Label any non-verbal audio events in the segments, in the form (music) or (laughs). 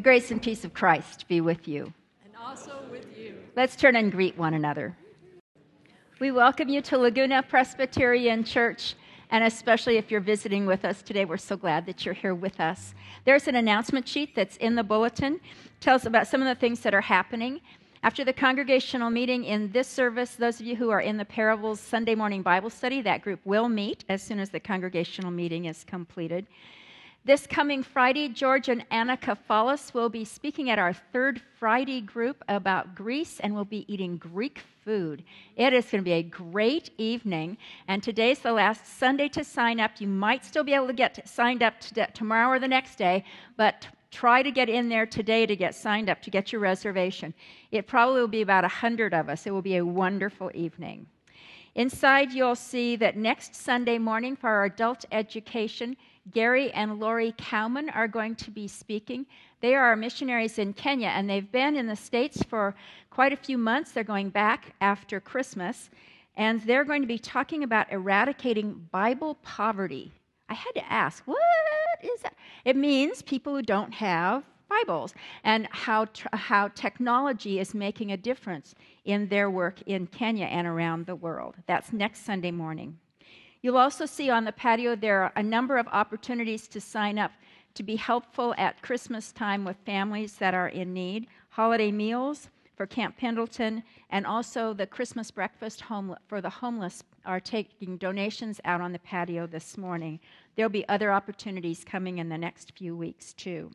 The grace and peace of Christ be with you. And also with you. Let's turn and greet one another. We welcome you to Laguna Presbyterian Church, and especially if you're visiting with us today, we're so glad that you're here with us. There's an announcement sheet that's in the bulletin, tells about some of the things that are happening. After the congregational meeting in this service, those of you who are in the Parables Sunday morning Bible study, that group will meet as soon as the congregational meeting is completed. This coming Friday, George and Anna Kafalis will be speaking at our third Friday group about Greece and we'll be eating Greek food. It is going to be a great evening. And today's the last Sunday to sign up. You might still be able to get signed up tomorrow or the next day, but try to get in there today to get signed up to get your reservation. It probably will be about 100 of us. It will be a wonderful evening. Inside, you'll see that next Sunday morning for our adult education, Gary and Lori Cowman are going to be speaking. They are missionaries in Kenya, and they've been in the States for quite a few months. They're going back after Christmas, and they're going to be talking about eradicating Bible poverty. I had to ask, what is that? It means people who don't have Bibles and how, how technology is making a difference in their work in Kenya and around the world. That's next Sunday morning. You'll also see on the patio there are a number of opportunities to sign up to be helpful at Christmas time with families that are in need, holiday meals for Camp Pendleton, and also the Christmas breakfast home for the homeless are taking donations out on the patio this morning. There'll be other opportunities coming in the next few weeks, too.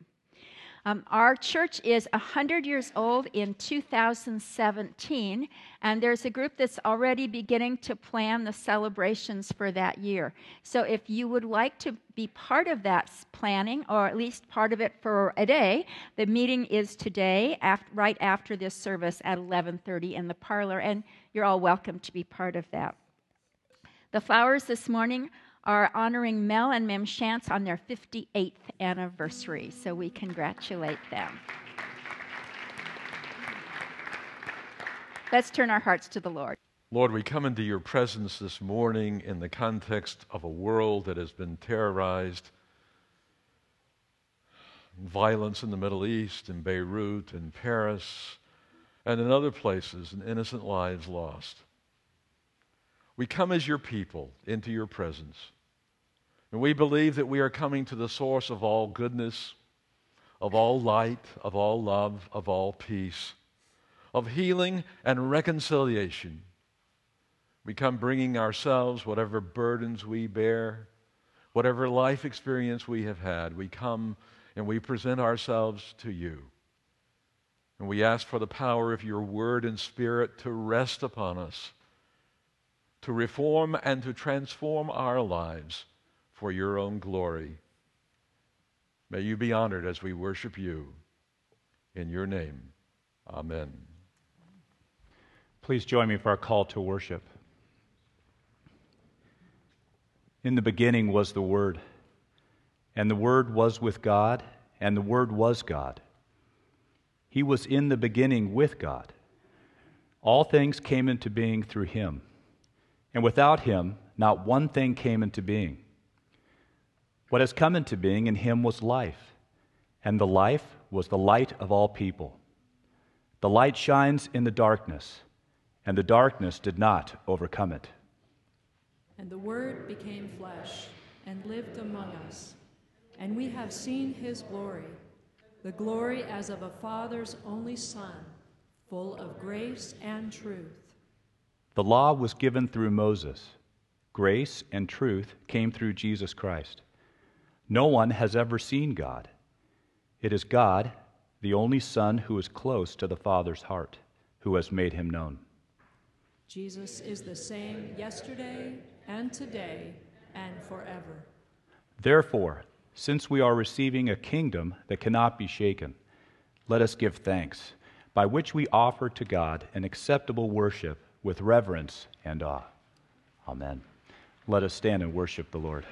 Um, our church is 100 years old in 2017, and there's a group that's already beginning to plan the celebrations for that year. So if you would like to be part of that planning, or at least part of it for a day, the meeting is today, after, right after this service at 11:30 in the parlor, and you're all welcome to be part of that. The flowers this morning are honoring Mel and Mem Shantz on their 58th anniversary, so we congratulate them. Let's turn our hearts to the Lord. Lord, we come into your presence this morning in the context of a world that has been terrorized. Violence in the Middle East, in Beirut, in Paris, and in other places, and innocent lives lost. We come as your people into your presence. And we believe that we are coming to the source of all goodness, of all light, of all love, of all peace, of healing and reconciliation. We come bringing ourselves, whatever burdens we bear, whatever life experience we have had, we come and we present ourselves to you. And we ask for the power of your word and spirit to rest upon us, to reform and to transform our lives for your own glory. May you be honored as we worship you. In your name, amen. Please join me for our call to worship. In the beginning was the Word, and the Word was with God, and the Word was God. He was in the beginning with God. All things came into being through him, and without him, not one thing came into being. What has come into being in him was life, and the life was the light of all people. The light shines in the darkness, and the darkness did not overcome it. And the Word became flesh and lived among us, and we have seen his glory, the glory as of a Father's only Son, full of grace and truth. The law was given through Moses, grace and truth came through Jesus Christ. No one has ever seen God. It is God, the only Son who is close to the Father's heart, who has made him known. Jesus is the same yesterday and today and forever. Therefore, since we are receiving a kingdom that cannot be shaken, let us give thanks, by which we offer to God an acceptable worship with reverence and awe. Amen. Let us stand and worship the Lord.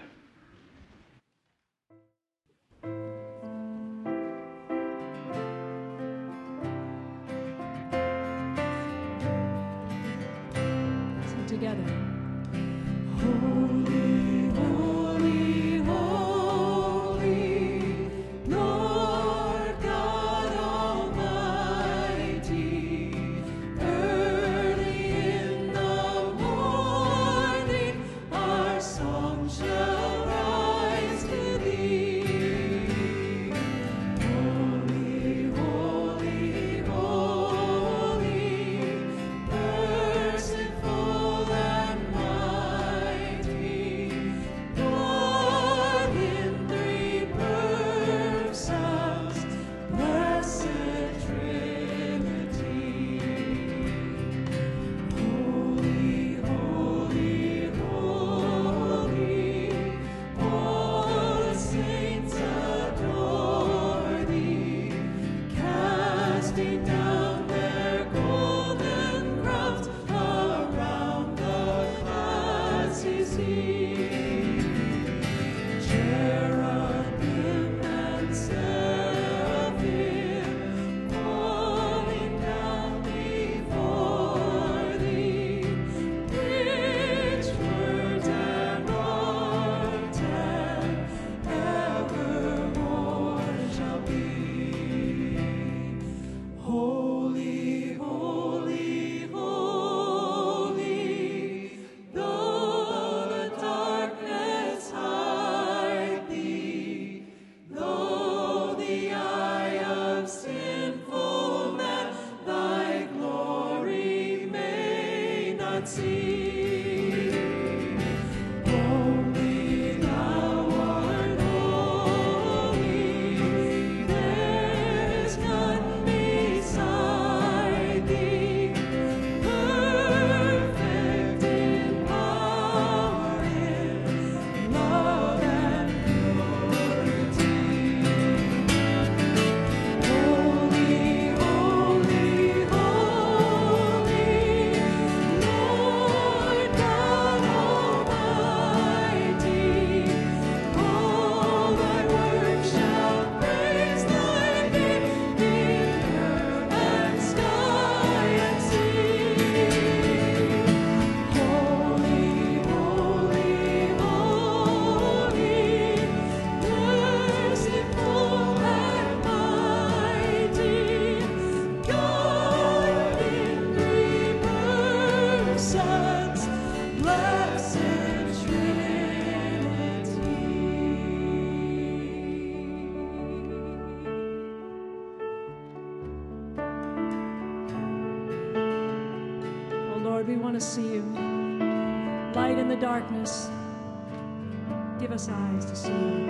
Us to see,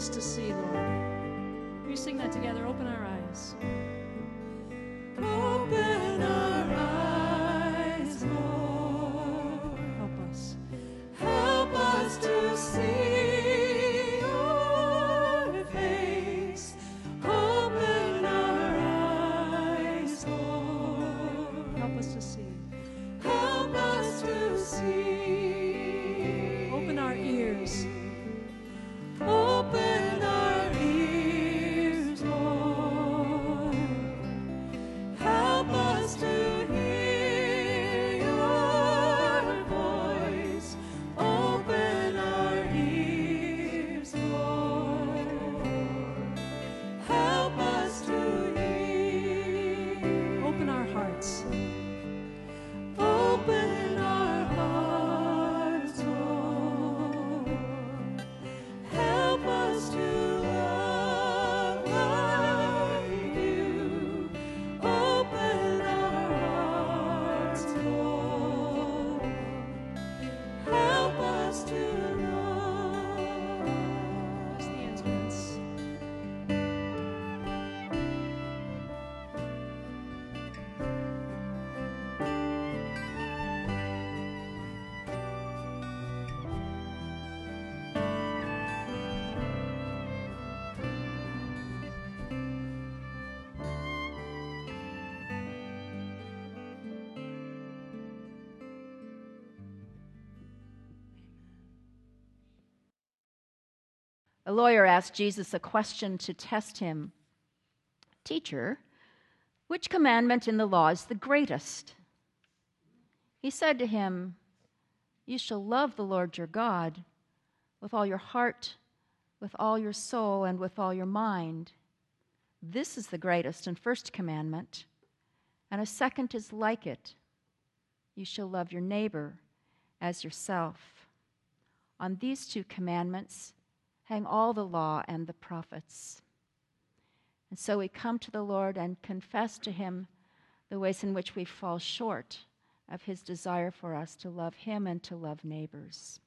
Lord. We lawyer asked Jesus a question to test him Teacher, which commandment in the law is the greatest? He said to him, You shall love the Lord your God with all your heart, with all your soul, and with all your mind. This is the greatest and first commandment. And a second is like it you shall love your neighbor as yourself. On these two commandments hang all the law and the prophets. And so we come to the Lord and confess to him the ways in which we fall short of his desire for us to love him and to love neighbors.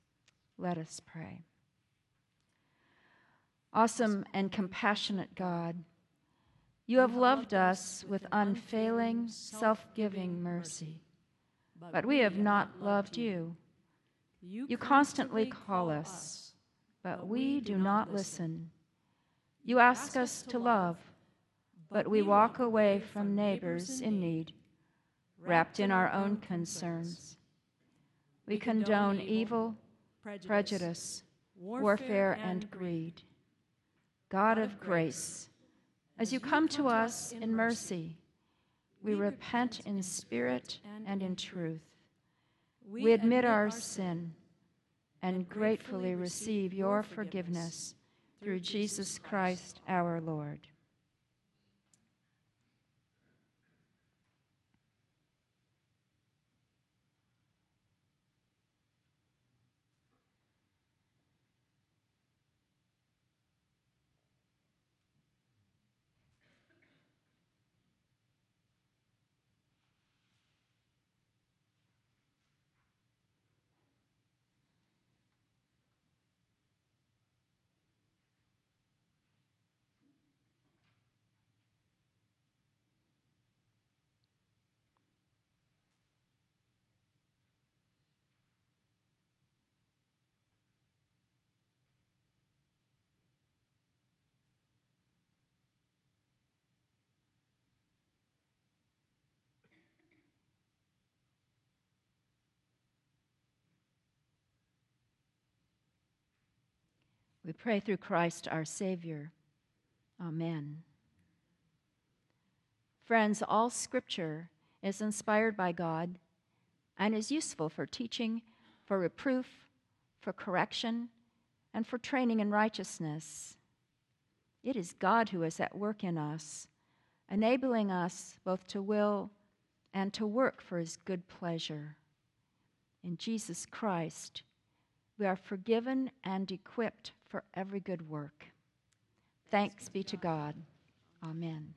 Let us pray. Awesome and compassionate God, you have loved us with unfailing, self giving mercy but we have not loved you. You constantly call us, but we do not listen. You ask us to love, but we walk away from neighbors in need, wrapped in our own concerns. We condone evil, prejudice, warfare, and greed. God of grace, as you come to us in mercy, we repent in spirit and in truth. We admit our sin and gratefully receive your forgiveness through Jesus Christ our Lord. We pray through Christ our Savior. Amen. Friends, all scripture is inspired by God and is useful for teaching, for reproof, for correction, and for training in righteousness. It is God who is at work in us, enabling us both to will and to work for his good pleasure. In Jesus Christ, we are forgiven and equipped for every good work. Thanks be to God. Amen.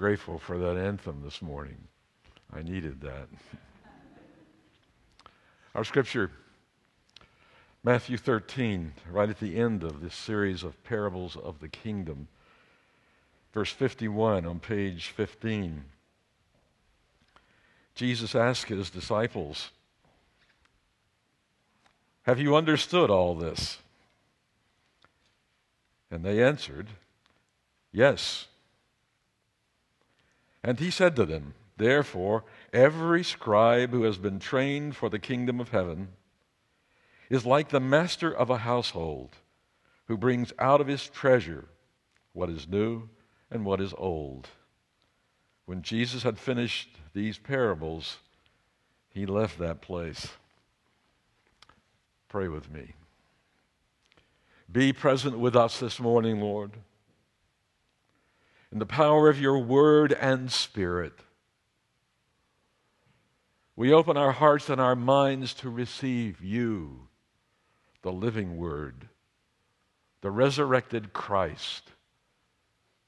Grateful for that anthem this morning. I needed that. (laughs) Our scripture, Matthew 13, right at the end of this series of parables of the kingdom, verse 51 on page 15. Jesus asked his disciples, Have you understood all this? And they answered, Yes. And he said to them, Therefore, every scribe who has been trained for the kingdom of heaven is like the master of a household who brings out of his treasure what is new and what is old. When Jesus had finished these parables, he left that place. Pray with me. Be present with us this morning, Lord, in the power of your word and spirit. We open our hearts and our minds to receive you, the living word, the resurrected Christ,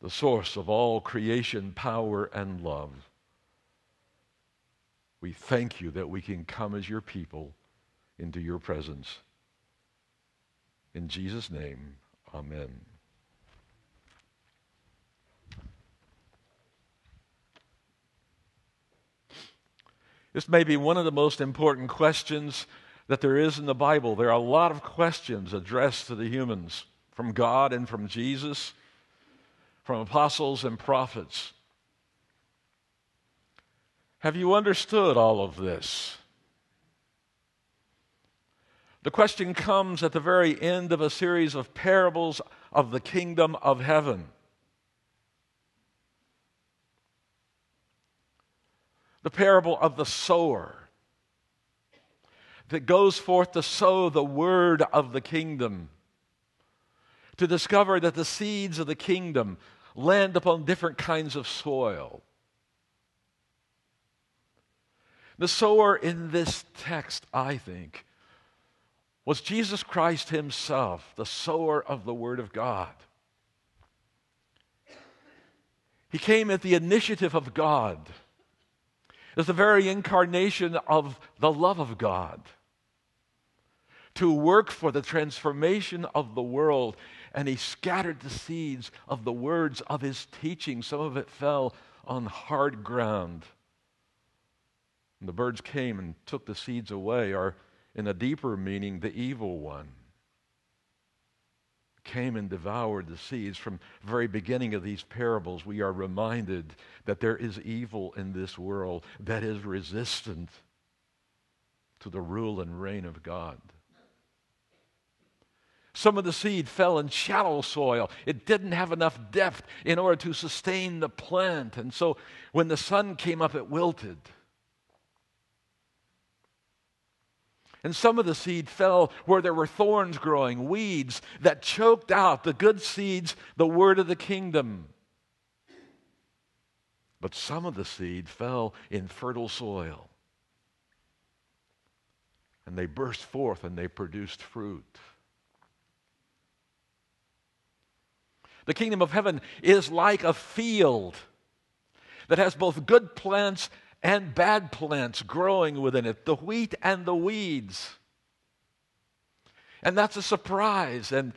the source of all creation, power, and love. We thank you that we can come as your people into your presence. In Jesus' name, amen. This may be one of the most important questions that there is in the Bible. There are a lot of questions addressed to the humans from God and from Jesus, from apostles and prophets. Have you understood all of this? The question comes at the very end of a series of parables of the kingdom of heaven. The parable of the sower that goes forth to sow the word of the kingdom, to discover that the seeds of the kingdom land upon different kinds of soil. The sower in this text, I think, was Jesus Christ Himself, the sower of the Word of God. He came at the initiative of God, as the very incarnation of the love of God, to work for the transformation of the world. And He scattered the seeds of the words of His teaching. Some of it fell on hard ground. And the birds came and took the seeds away, or in a deeper meaning, the evil one came and devoured the seeds. From the very beginning of these parables, we are reminded that there is evil in this world that is resistant to the rule and reign of God. Some of the seed fell in shallow soil. It didn't have enough depth in order to sustain the plant. And so when the sun came up, it wilted. And some of the seed fell where there were thorns growing, weeds that choked out the good seeds, the word of the kingdom. But some of the seed fell in fertile soil. And they burst forth and they produced fruit. The kingdom of heaven is like a field that has both good plants and bad plants growing within it, the wheat and the weeds. And that's a surprise. And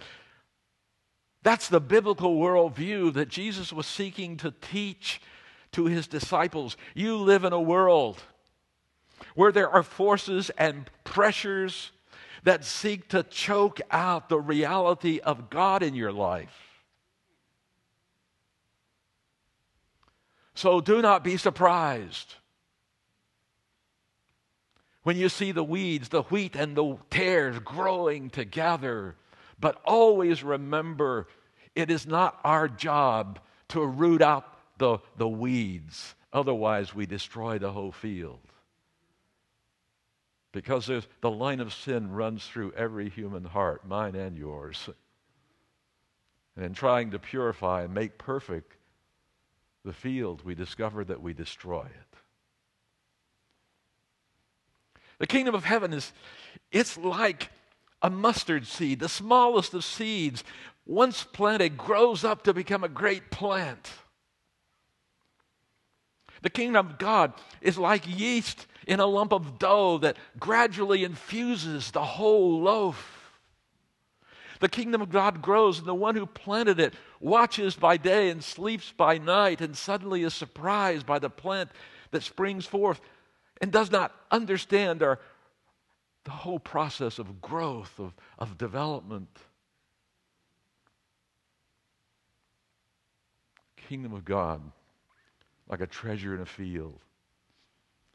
that's the biblical worldview that Jesus was seeking to teach to his disciples. You live in a world where there are forces and pressures that seek to choke out the reality of God in your life. So do not be surprised when you see the weeds, the wheat, and the tares growing together. But always remember it is not our job to root out the, the weeds. Otherwise, we destroy the whole field. Because the line of sin runs through every human heart, mine and yours. And in trying to purify and make perfect the field, we discover that we destroy it. The kingdom of heaven is, it's like a mustard seed, the smallest of seeds, once planted, grows up to become a great plant. The kingdom of God is like yeast in a lump of dough that gradually infuses the whole loaf. The kingdom of God grows, and the one who planted it watches by day and sleeps by night, and suddenly is surprised by the plant that springs forth and does not understand our, the whole process of growth, of, of development. Kingdom of God, like a treasure in a field.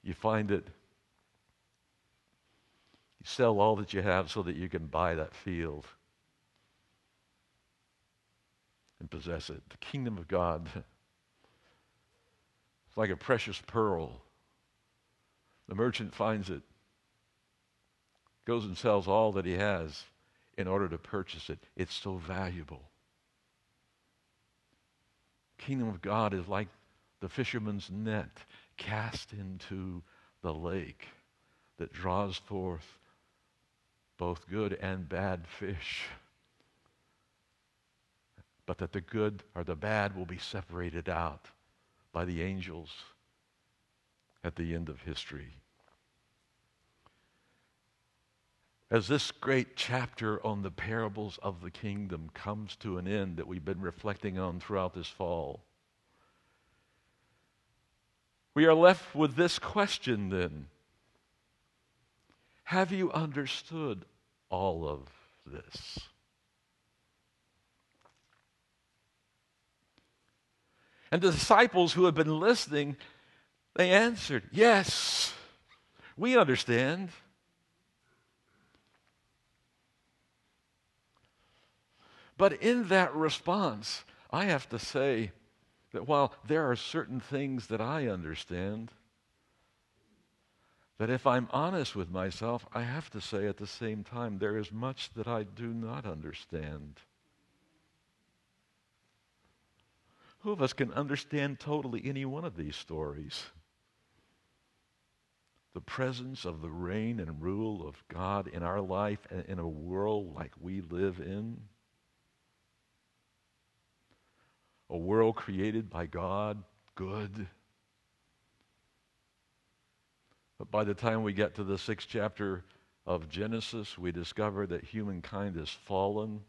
You find it, you sell all that you have so that you can buy that field and possess it. The kingdom of God (laughs) it's like a precious pearl. The merchant finds it, goes and sells all that he has in order to purchase it. It's so valuable. Kingdom of God is like the fisherman's net cast into the lake that draws forth both good and bad fish but that the good or the bad will be separated out by the angels at the end of history. As this great chapter on the parables of the kingdom comes to an end that we've been reflecting on throughout this fall, we are left with this question then Have you understood all of this? And the disciples who had been listening, they answered, Yes, we understand. But in that response, I have to say that while there are certain things that I understand, that if I'm honest with myself, I have to say at the same time, there is much that I do not understand. Who of us can understand totally any one of these stories? The presence of the reign and rule of God in our life and in a world like we live in. A world created by God, good. But by the time we get to the sixth chapter of Genesis, we discover that humankind is fallen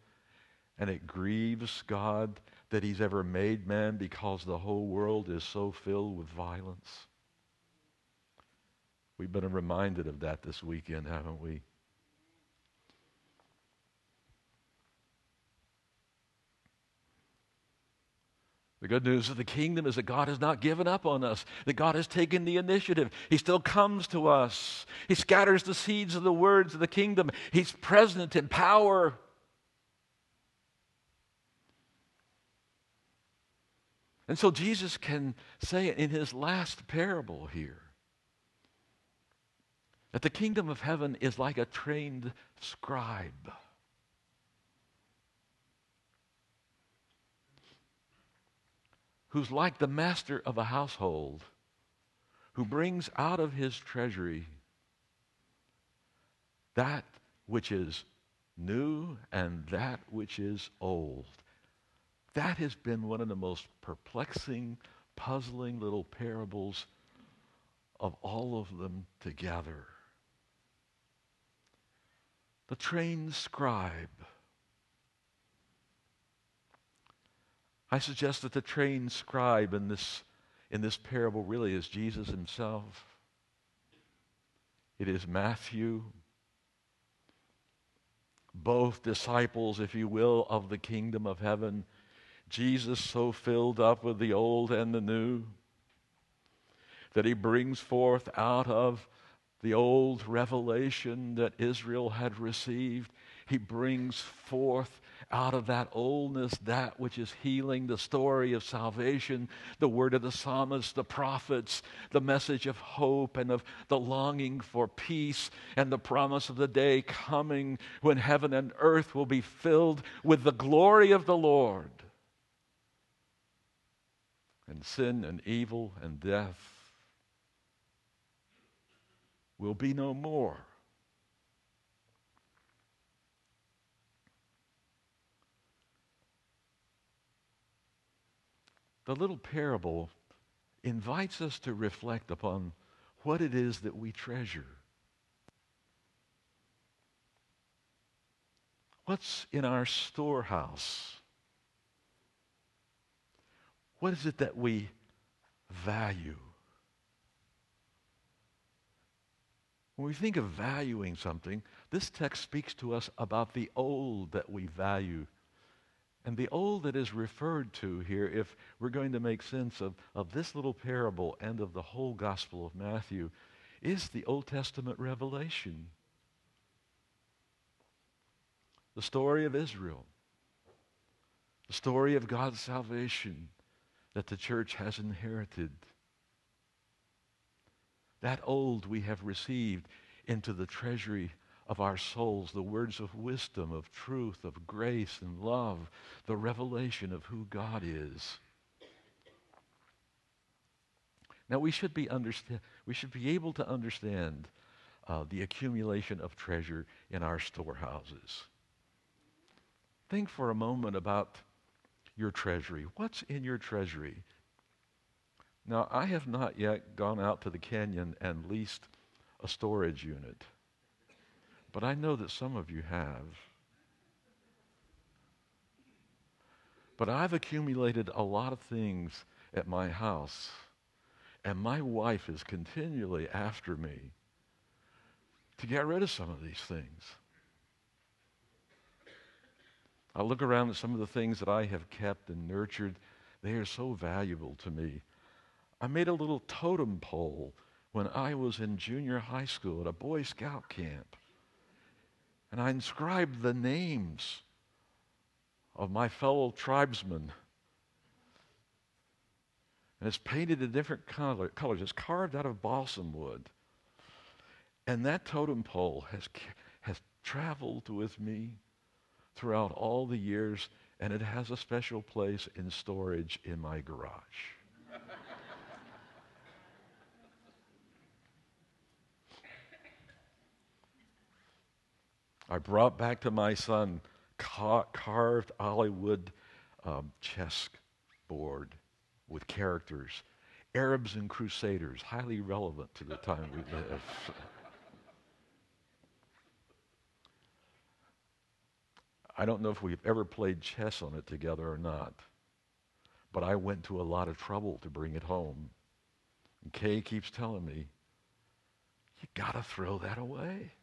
and it grieves God that he's ever made man because the whole world is so filled with violence. We've been reminded of that this weekend, haven't we? The good news of the kingdom is that God has not given up on us, that God has taken the initiative. He still comes to us. He scatters the seeds of the words of the kingdom. He's present in power. And so Jesus can say in his last parable here that the kingdom of heaven is like a trained scribe. Who's like the master of a household who brings out of his treasury that which is new and that which is old. That has been one of the most perplexing, puzzling little parables of all of them together. The trained scribe. I suggest that the trained scribe in this, in this parable really is Jesus himself. It is Matthew, both disciples, if you will, of the kingdom of heaven. Jesus so filled up with the old and the new that he brings forth out of the old revelation that Israel had received, he brings forth out of that oldness that which is healing, the story of salvation, the word of the psalmist, the prophets, the message of hope and of the longing for peace, and the promise of the day coming when heaven and earth will be filled with the glory of the Lord and sin and evil and death will be no more. The little parable invites us to reflect upon what it is that we treasure. What's in our storehouse? What is it that we value? When we think of valuing something, this text speaks to us about the old that we value. And the old that is referred to here, if we're going to make sense of, of this little parable and of the whole Gospel of Matthew, is the Old Testament revelation. The story of Israel, the story of God's salvation that the church has inherited. That old we have received into the treasury of our souls, the words of wisdom, of truth, of grace and love, the revelation of who God is. Now we should be understand, we should be able to understand uh, the accumulation of treasure in our storehouses. Think for a moment about your treasury. What's in your treasury? Now, I have not yet gone out to the canyon and leased a storage unit, but I know that some of you have. But I've accumulated a lot of things at my house, and my wife is continually after me to get rid of some of these things. I look around at some of the things that I have kept and nurtured. They are so valuable to me. I made a little totem pole when I was in junior high school at a Boy Scout camp. And I inscribed the names of my fellow tribesmen. And it's painted in different color, colors. It's carved out of balsam wood. And that totem pole has, has traveled with me throughout all the years, and it has a special place in storage in my garage. I brought back to my son ca- carved olivewood um, chess board with characters, Arabs and Crusaders, highly relevant to the time we live. (laughs) I don't know if we've ever played chess on it together or not, but I went to a lot of trouble to bring it home. And Kay keeps telling me, you got to throw that away.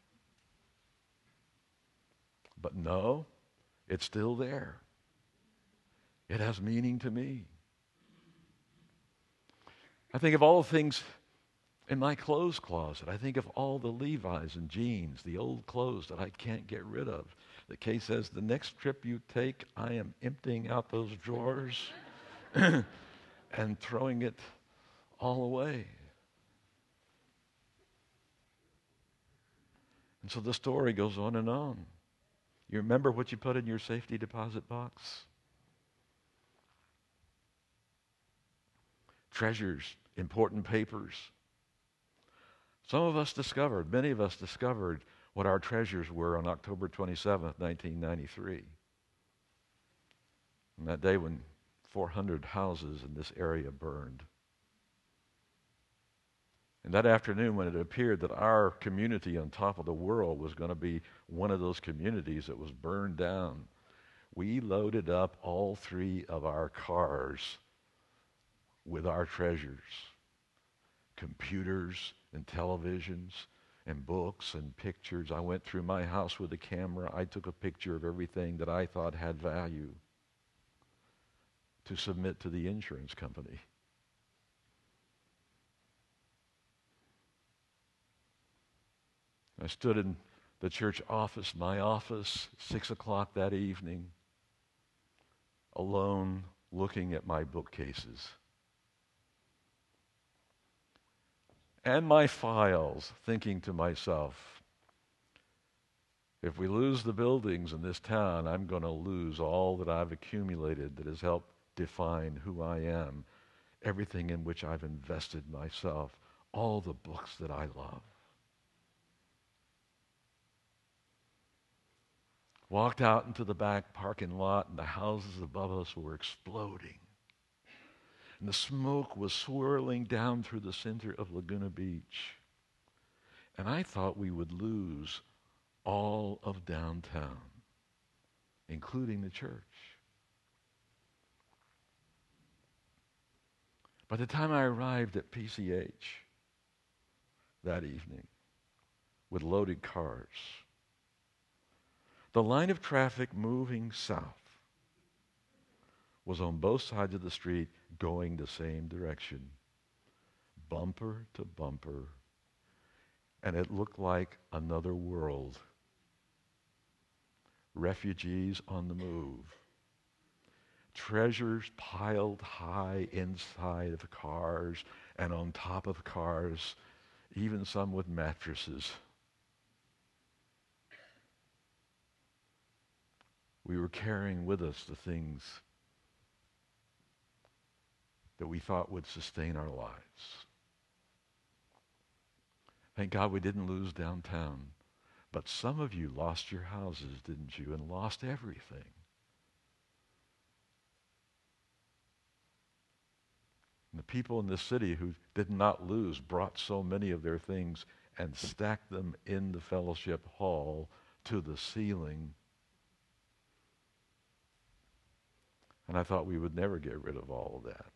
But no, it's still there. It has meaning to me. I think of all the things in my clothes closet. I think of all the Levi's and jeans, the old clothes that I can't get rid of. The case says, the next trip you take, I am emptying out those drawers (clears throat) and throwing it all away. And so the story goes on and on. You remember what you put in your safety deposit box? Treasures, important papers. Some of us discovered, many of us discovered what our treasures were on October 27, 1993. And that day when 400 houses in this area burned. And that afternoon, when it appeared that our community on top of the world was going to be one of those communities that was burned down, we loaded up all three of our cars with our treasures computers and televisions and books and pictures. I went through my house with a camera. I took a picture of everything that I thought had value to submit to the insurance company. I stood in the church office, my office, six o'clock that evening, alone, looking at my bookcases and my files, thinking to myself, if we lose the buildings in this town, I'm going to lose all that I've accumulated that has helped define who I am, everything in which I've invested myself, all the books that I love. Walked out into the back parking lot, and the houses above us were exploding. And the smoke was swirling down through the center of Laguna Beach. And I thought we would lose all of downtown, including the church. By the time I arrived at PCH that evening with loaded cars, the line of traffic moving south was on both sides of the street going the same direction, bumper to bumper, and it looked like another world. Refugees on the move, treasures piled high inside of cars and on top of cars, even some with mattresses. We were carrying with us the things that we thought would sustain our lives. Thank God we didn't lose downtown. But some of you lost your houses, didn't you? And lost everything. And the people in the city who did not lose brought so many of their things and stacked them in the fellowship hall to the ceiling. And I thought we would never get rid of all of that.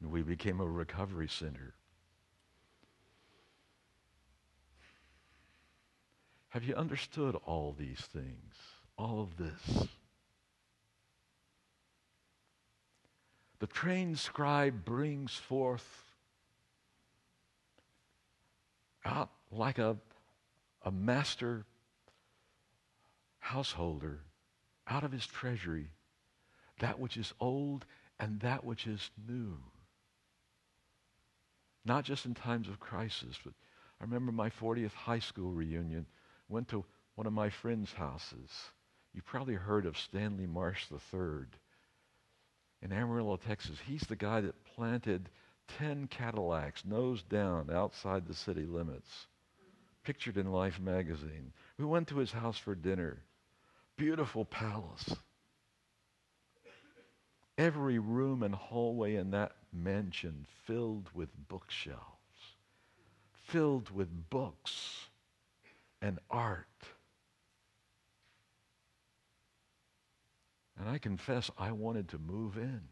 And we became a recovery center. Have you understood all these things? All of this? The trained scribe brings forth out like a, a master householder out of his treasury that which is old and that which is new not just in times of crisis, but I remember my 40th high school reunion. Went to one of my friends' houses. You probably heard of Stanley Marsh III in Amarillo, Texas. He's the guy that planted 10 Cadillacs nose down outside the city limits, pictured in Life magazine. We went to his house for dinner. Beautiful palace. Every room and hallway in that mansion filled with bookshelves, filled with books and art. And I confess, I wanted to move in.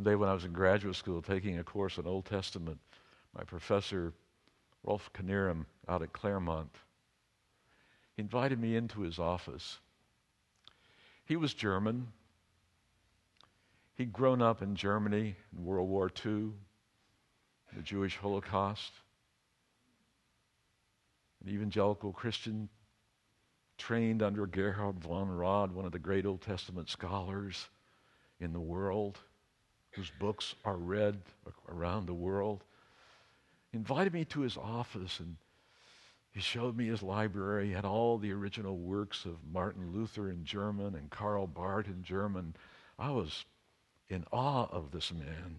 One day when I was in graduate school taking a course in Old Testament, my professor, Rolf Knierim, out at Claremont, invited me into his office. He was German. He'd grown up in Germany in World War II, the Jewish Holocaust, an evangelical Christian trained under Gerhard von Rad, one of the great Old Testament scholars in the world whose books are read around the world. Invited me to his office and he showed me his library. He had all the original works of Martin Luther in German and Karl Barth in German. I was in awe of this man.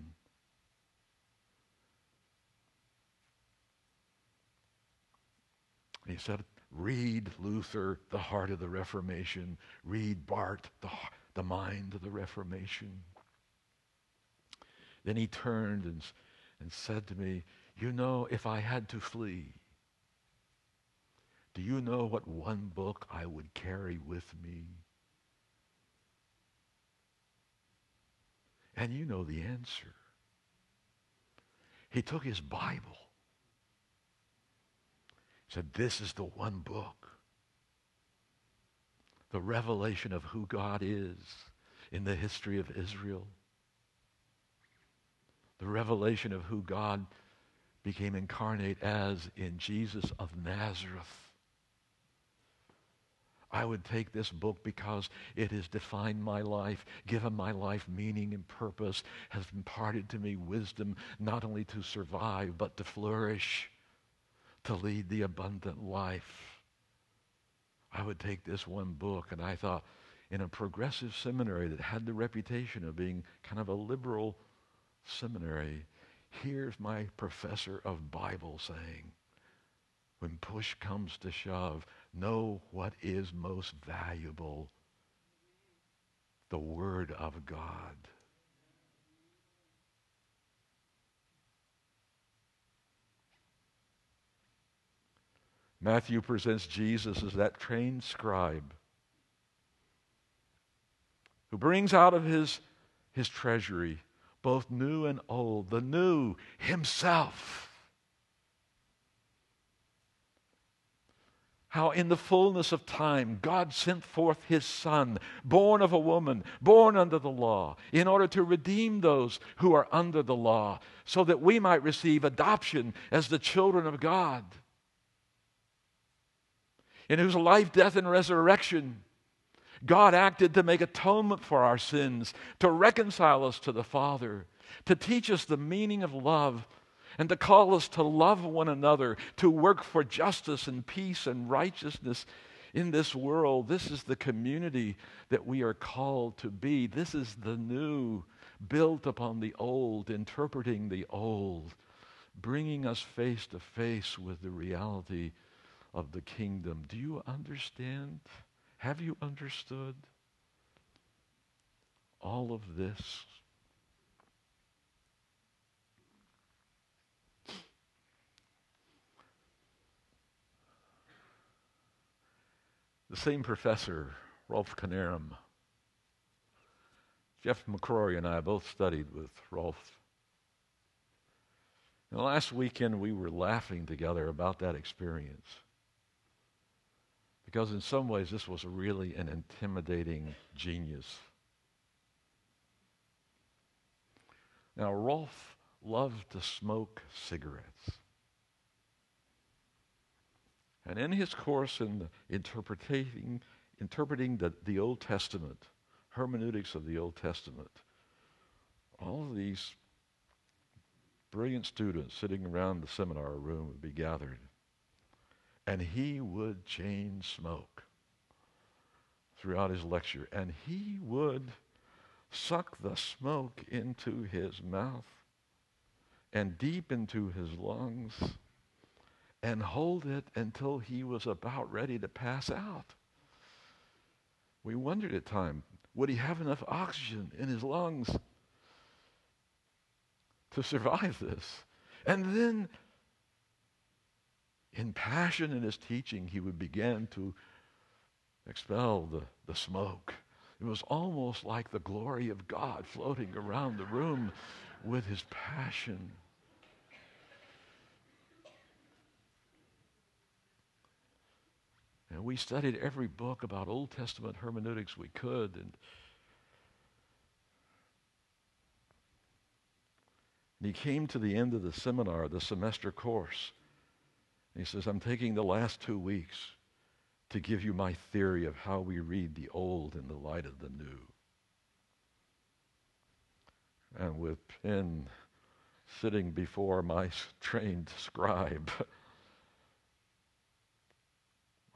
He said, read Luther, the heart of the Reformation. Read Barth, the, the mind of the Reformation. Then he turned and, and said to me, You know, if I had to flee, do you know what one book I would carry with me? And you know the answer. He took his Bible. He said, This is the one book. The revelation of who God is in the history of Israel the revelation of who God became incarnate as in Jesus of Nazareth. I would take this book because it has defined my life, given my life meaning and purpose, has imparted to me wisdom not only to survive, but to flourish, to lead the abundant life. I would take this one book and I thought, in a progressive seminary that had the reputation of being kind of a liberal seminary. Here's my professor of Bible saying, when push comes to shove, know what is most valuable the Word of God. Matthew presents Jesus as that trained scribe who brings out of his, his treasury both new and old, the new himself. How, in the fullness of time, God sent forth His Son, born of a woman, born under the law, in order to redeem those who are under the law, so that we might receive adoption as the children of God in whose life, death, and resurrection, God acted to make atonement for our sins, to reconcile us to the Father, to teach us the meaning of love, and to call us to love one another, to work for justice and peace and righteousness in this world. This is the community that we are called to be. This is the new, built upon the old, interpreting the old, bringing us face to face with the reality of the kingdom. Do you understand? Have you understood all of this? The same professor, Rolf Knierim, Jeff McCrory and I both studied with Rolf. And last weekend we were laughing together about that experience. Because in some ways, this was really an intimidating genius. Now, Rolf loved to smoke cigarettes. And in his course in interpreting, interpreting the, the Old Testament, hermeneutics of the Old Testament, all of these brilliant students sitting around the seminar room would be gathered and he would chain smoke throughout his lecture. And he would suck the smoke into his mouth and deep into his lungs and hold it until he was about ready to pass out. We wondered at times, would he have enough oxygen in his lungs to survive this? And then in passion in his teaching, he would begin to expel the, the smoke. It was almost like the glory of God floating around the room with his passion. And we studied every book about Old Testament hermeneutics we could. And, and he came to the end of the seminar, the semester course. He says, I'm taking the last two weeks to give you my theory of how we read the old in the light of the new. And with pen sitting before my trained scribe, (laughs)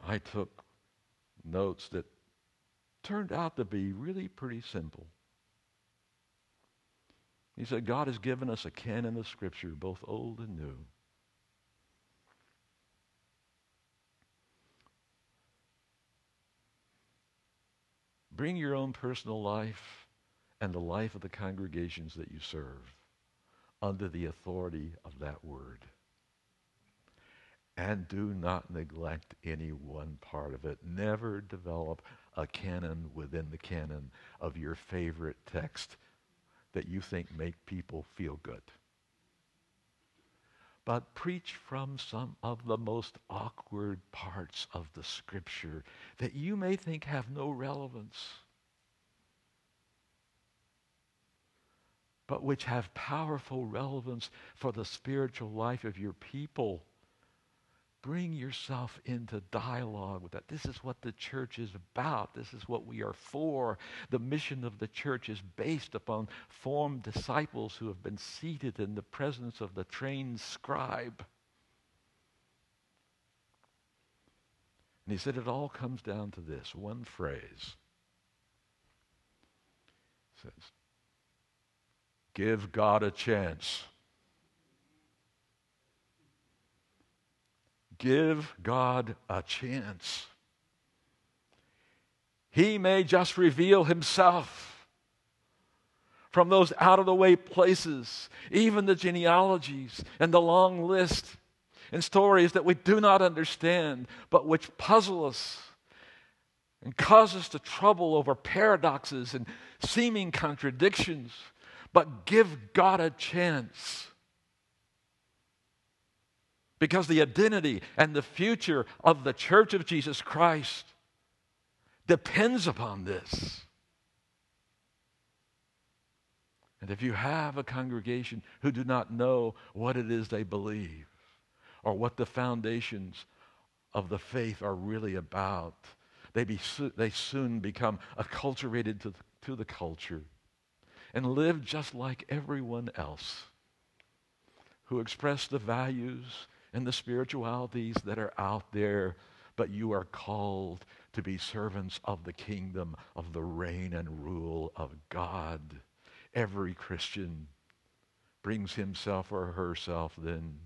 I took notes that turned out to be really pretty simple. He said, God has given us a canon of Scripture, both old and new. Bring your own personal life and the life of the congregations that you serve under the authority of that word. And do not neglect any one part of it. Never develop a canon within the canon of your favorite text that you think make people feel good. But preach from some of the most awkward parts of the scripture that you may think have no relevance. but which have powerful relevance for the spiritual life of your people. Bring yourself into dialogue with that. This is what the church is about. This is what we are for. The mission of the church is based upon formed disciples who have been seated in the presence of the trained scribe. And he said it all comes down to this one phrase says. Give God a chance. Give God a chance. He may just reveal himself from those out of the way places, even the genealogies and the long list and stories that we do not understand, but which puzzle us and cause us to trouble over paradoxes and seeming contradictions. But give God a chance. Because the identity and the future of the church of Jesus Christ depends upon this. And if you have a congregation who do not know what it is they believe or what the foundations of the faith are really about, they, be, they soon become acculturated to, to the culture and live just like everyone else who express the values and the spiritualities that are out there, but you are called to be servants of the kingdom, of the reign and rule of God. Every Christian brings himself or herself then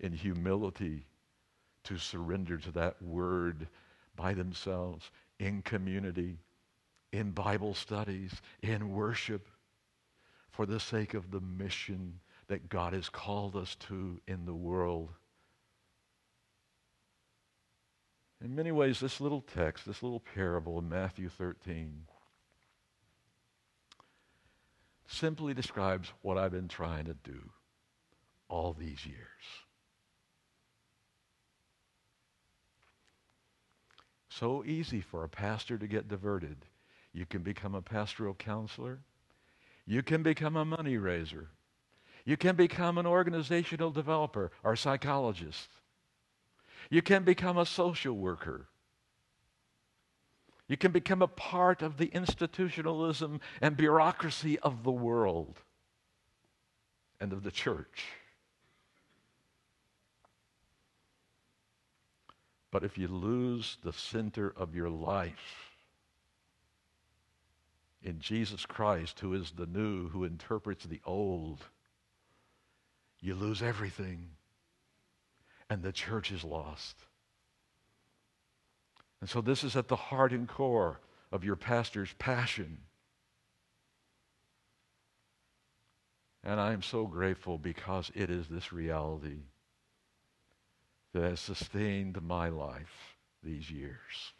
in humility to surrender to that word by themselves in community, in Bible studies, in worship, for the sake of the mission that God has called us to in the world. In many ways, this little text, this little parable in Matthew 13, simply describes what I've been trying to do all these years. So easy for a pastor to get diverted. You can become a pastoral counselor. You can become a money raiser. You can become an organizational developer or psychologist. You can become a social worker. You can become a part of the institutionalism and bureaucracy of the world and of the church. But if you lose the center of your life in Jesus Christ, who is the new, who interprets the old, you lose everything. And the church is lost. And so, this is at the heart and core of your pastor's passion. And I am so grateful because it is this reality that has sustained my life these years.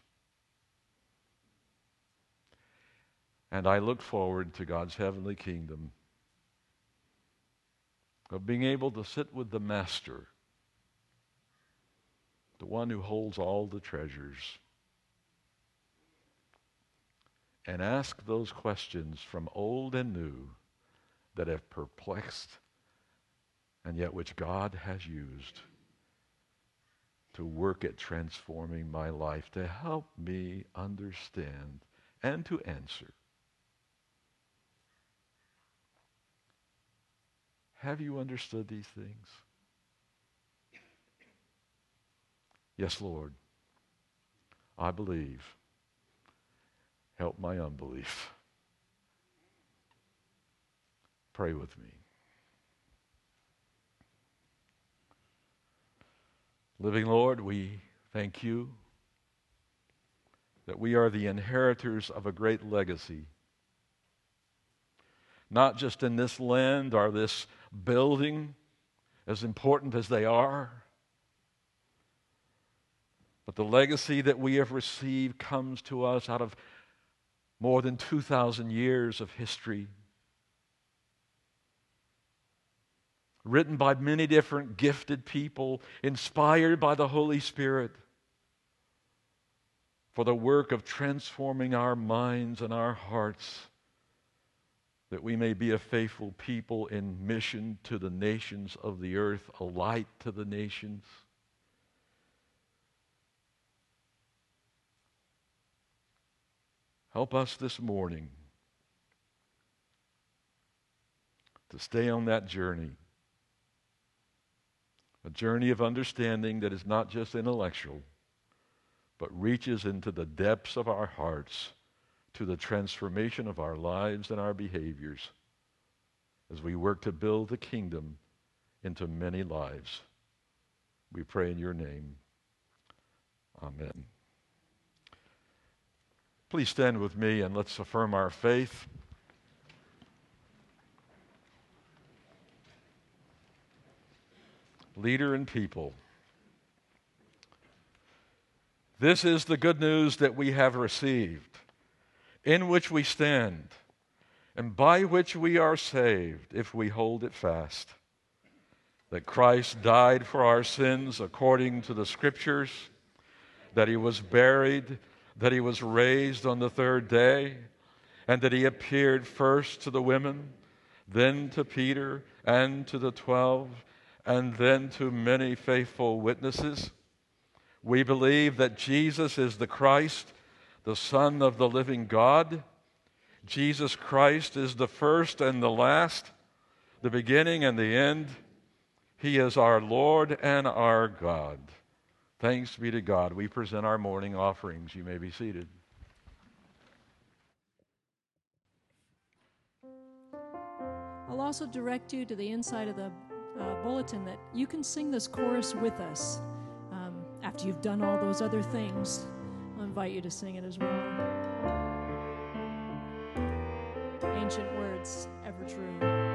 And I look forward to God's heavenly kingdom of being able to sit with the Master, the one who holds all the treasures, and ask those questions from old and new that have perplexed and yet which God has used to work at transforming my life, to help me understand and to answer. Have you understood these things? Yes, Lord. I believe. Help my unbelief. Pray with me. Living Lord, we thank you that we are the inheritors of a great legacy. Not just in this land or this building, as important as they are, but the legacy that we have received comes to us out of more than 2,000 years of history. Written by many different gifted people, inspired by the Holy Spirit for the work of transforming our minds and our hearts, that we may be a faithful people in mission to the nations of the earth, a light to the nations. Help us this morning to stay on that journey a journey of understanding that is not just intellectual, but reaches into the depths of our hearts to the transformation of our lives and our behaviors as we work to build the kingdom into many lives. We pray in your name. Amen. Please stand with me and let's affirm our faith. Leader and people. This is the good news that we have received, in which we stand, and by which we are saved if we hold it fast. That Christ died for our sins according to the Scriptures, that he was buried, that he was raised on the third day, and that he appeared first to the women, then to Peter, and to the twelve, and then to many faithful witnesses. We believe that Jesus is the Christ, the Son of the living God. Jesus Christ is the first and the last, the beginning and the end. He is our Lord and our God. Thanks be to God. We present our morning offerings. You may be seated. I'll also direct you to the inside of the uh, bulletin that you can sing this chorus with us um, after you've done all those other things. I'll invite you to sing it as well. Ancient words, ever true.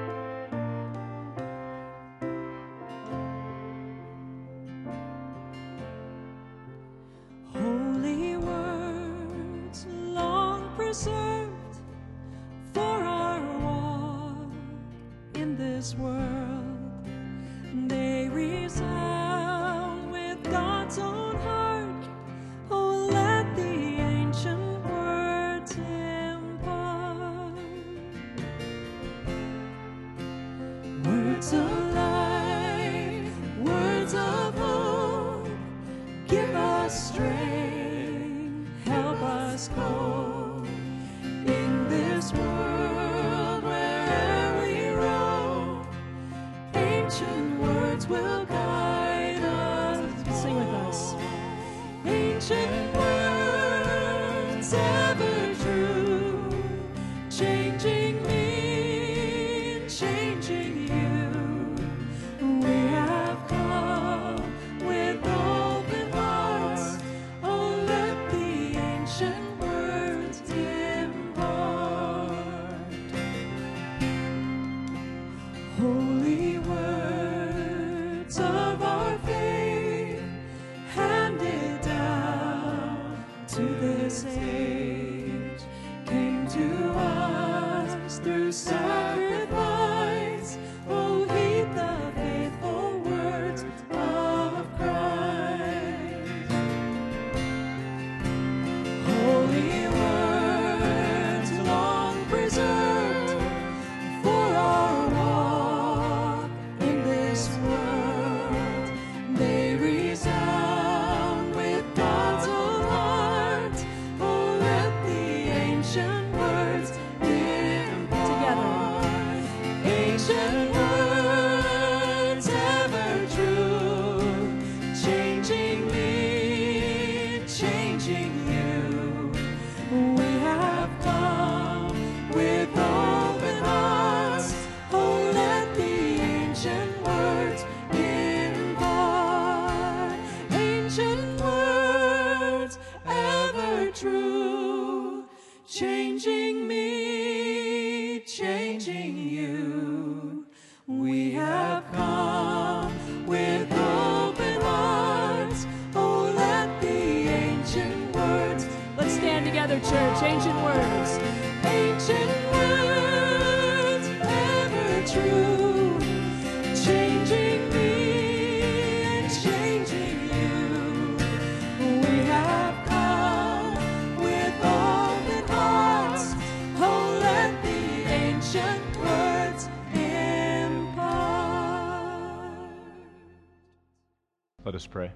Pray.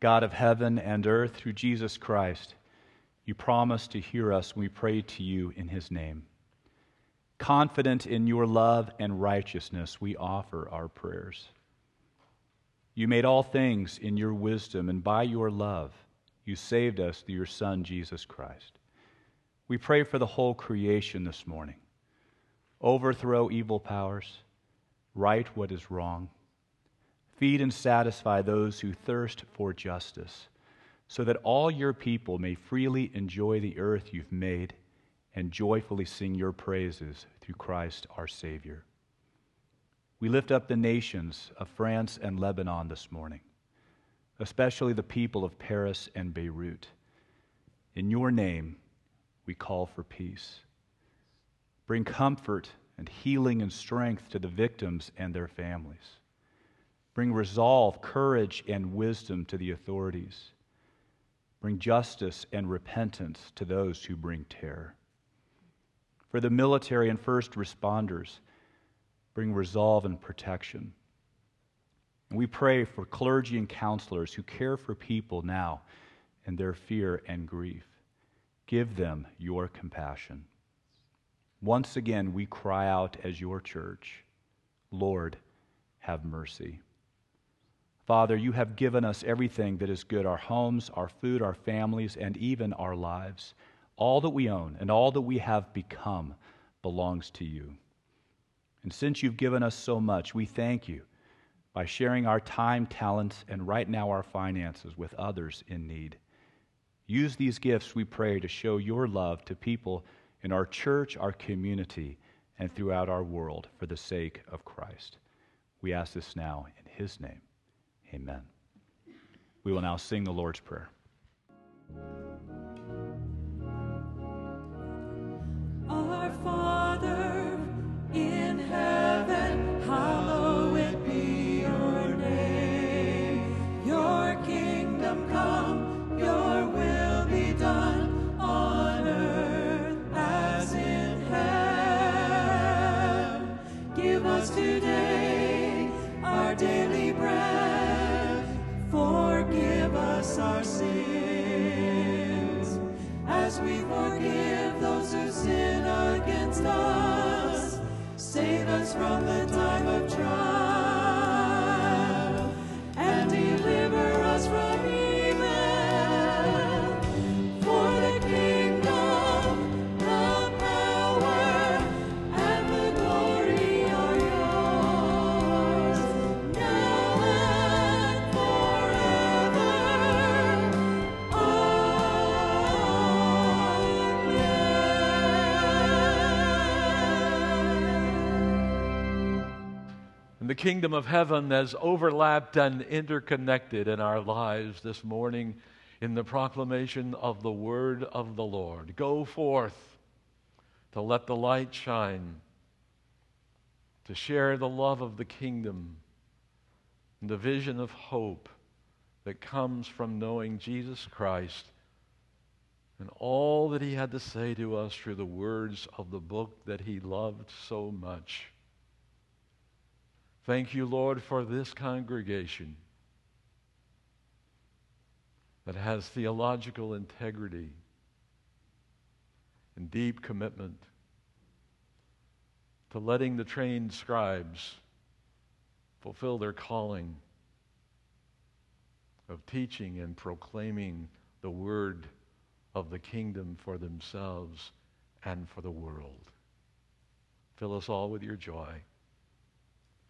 God of heaven and earth, through Jesus Christ, you promise to hear us when we pray to you in his name. Confident in your love and righteousness, we offer our prayers. You made all things in your wisdom and by your love, You saved us through your Son, Jesus Christ. We pray for the whole creation this morning. Overthrow evil powers, right what is wrong, feed and satisfy those who thirst for justice, so that all your people may freely enjoy the earth you've made and joyfully sing your praises through Christ our Savior. We lift up the nations of France and Lebanon this morning, especially the people of Paris and Beirut. In your name, we call for peace. Bring comfort and healing and strength to the victims and their families. Bring resolve, courage, and wisdom to the authorities. Bring justice and repentance to those who bring terror. For the military and first responders, bring resolve and protection. And we pray for clergy and counselors who care for people now in their fear and grief. Give them your compassion. Once again, we cry out as your church Lord, have mercy. Father, you have given us everything that is good our homes, our food, our families, and even our lives. All that we own and all that we have become belongs to you. And since you've given us so much, we thank you by sharing our time, talents, and right now our finances with others in need. Use these gifts, we pray, to show your love to people in our church, our community, and throughout our world for the sake of Christ. We ask this now in his name. Amen. We will now sing the Lord's Prayer. Our Father from the time of trial kingdom of heaven has overlapped and interconnected in our lives this morning in the proclamation of the word of the Lord. Go forth to let the light shine, to share the love of the kingdom, and the vision of hope that comes from knowing Jesus Christ and all that he had to say to us through the words of the book that he loved so much. Thank you, Lord, for this congregation that has theological integrity and deep commitment to letting the trained scribes fulfill their calling of teaching and proclaiming the word of the kingdom for themselves and for the world. Fill us all with your joy.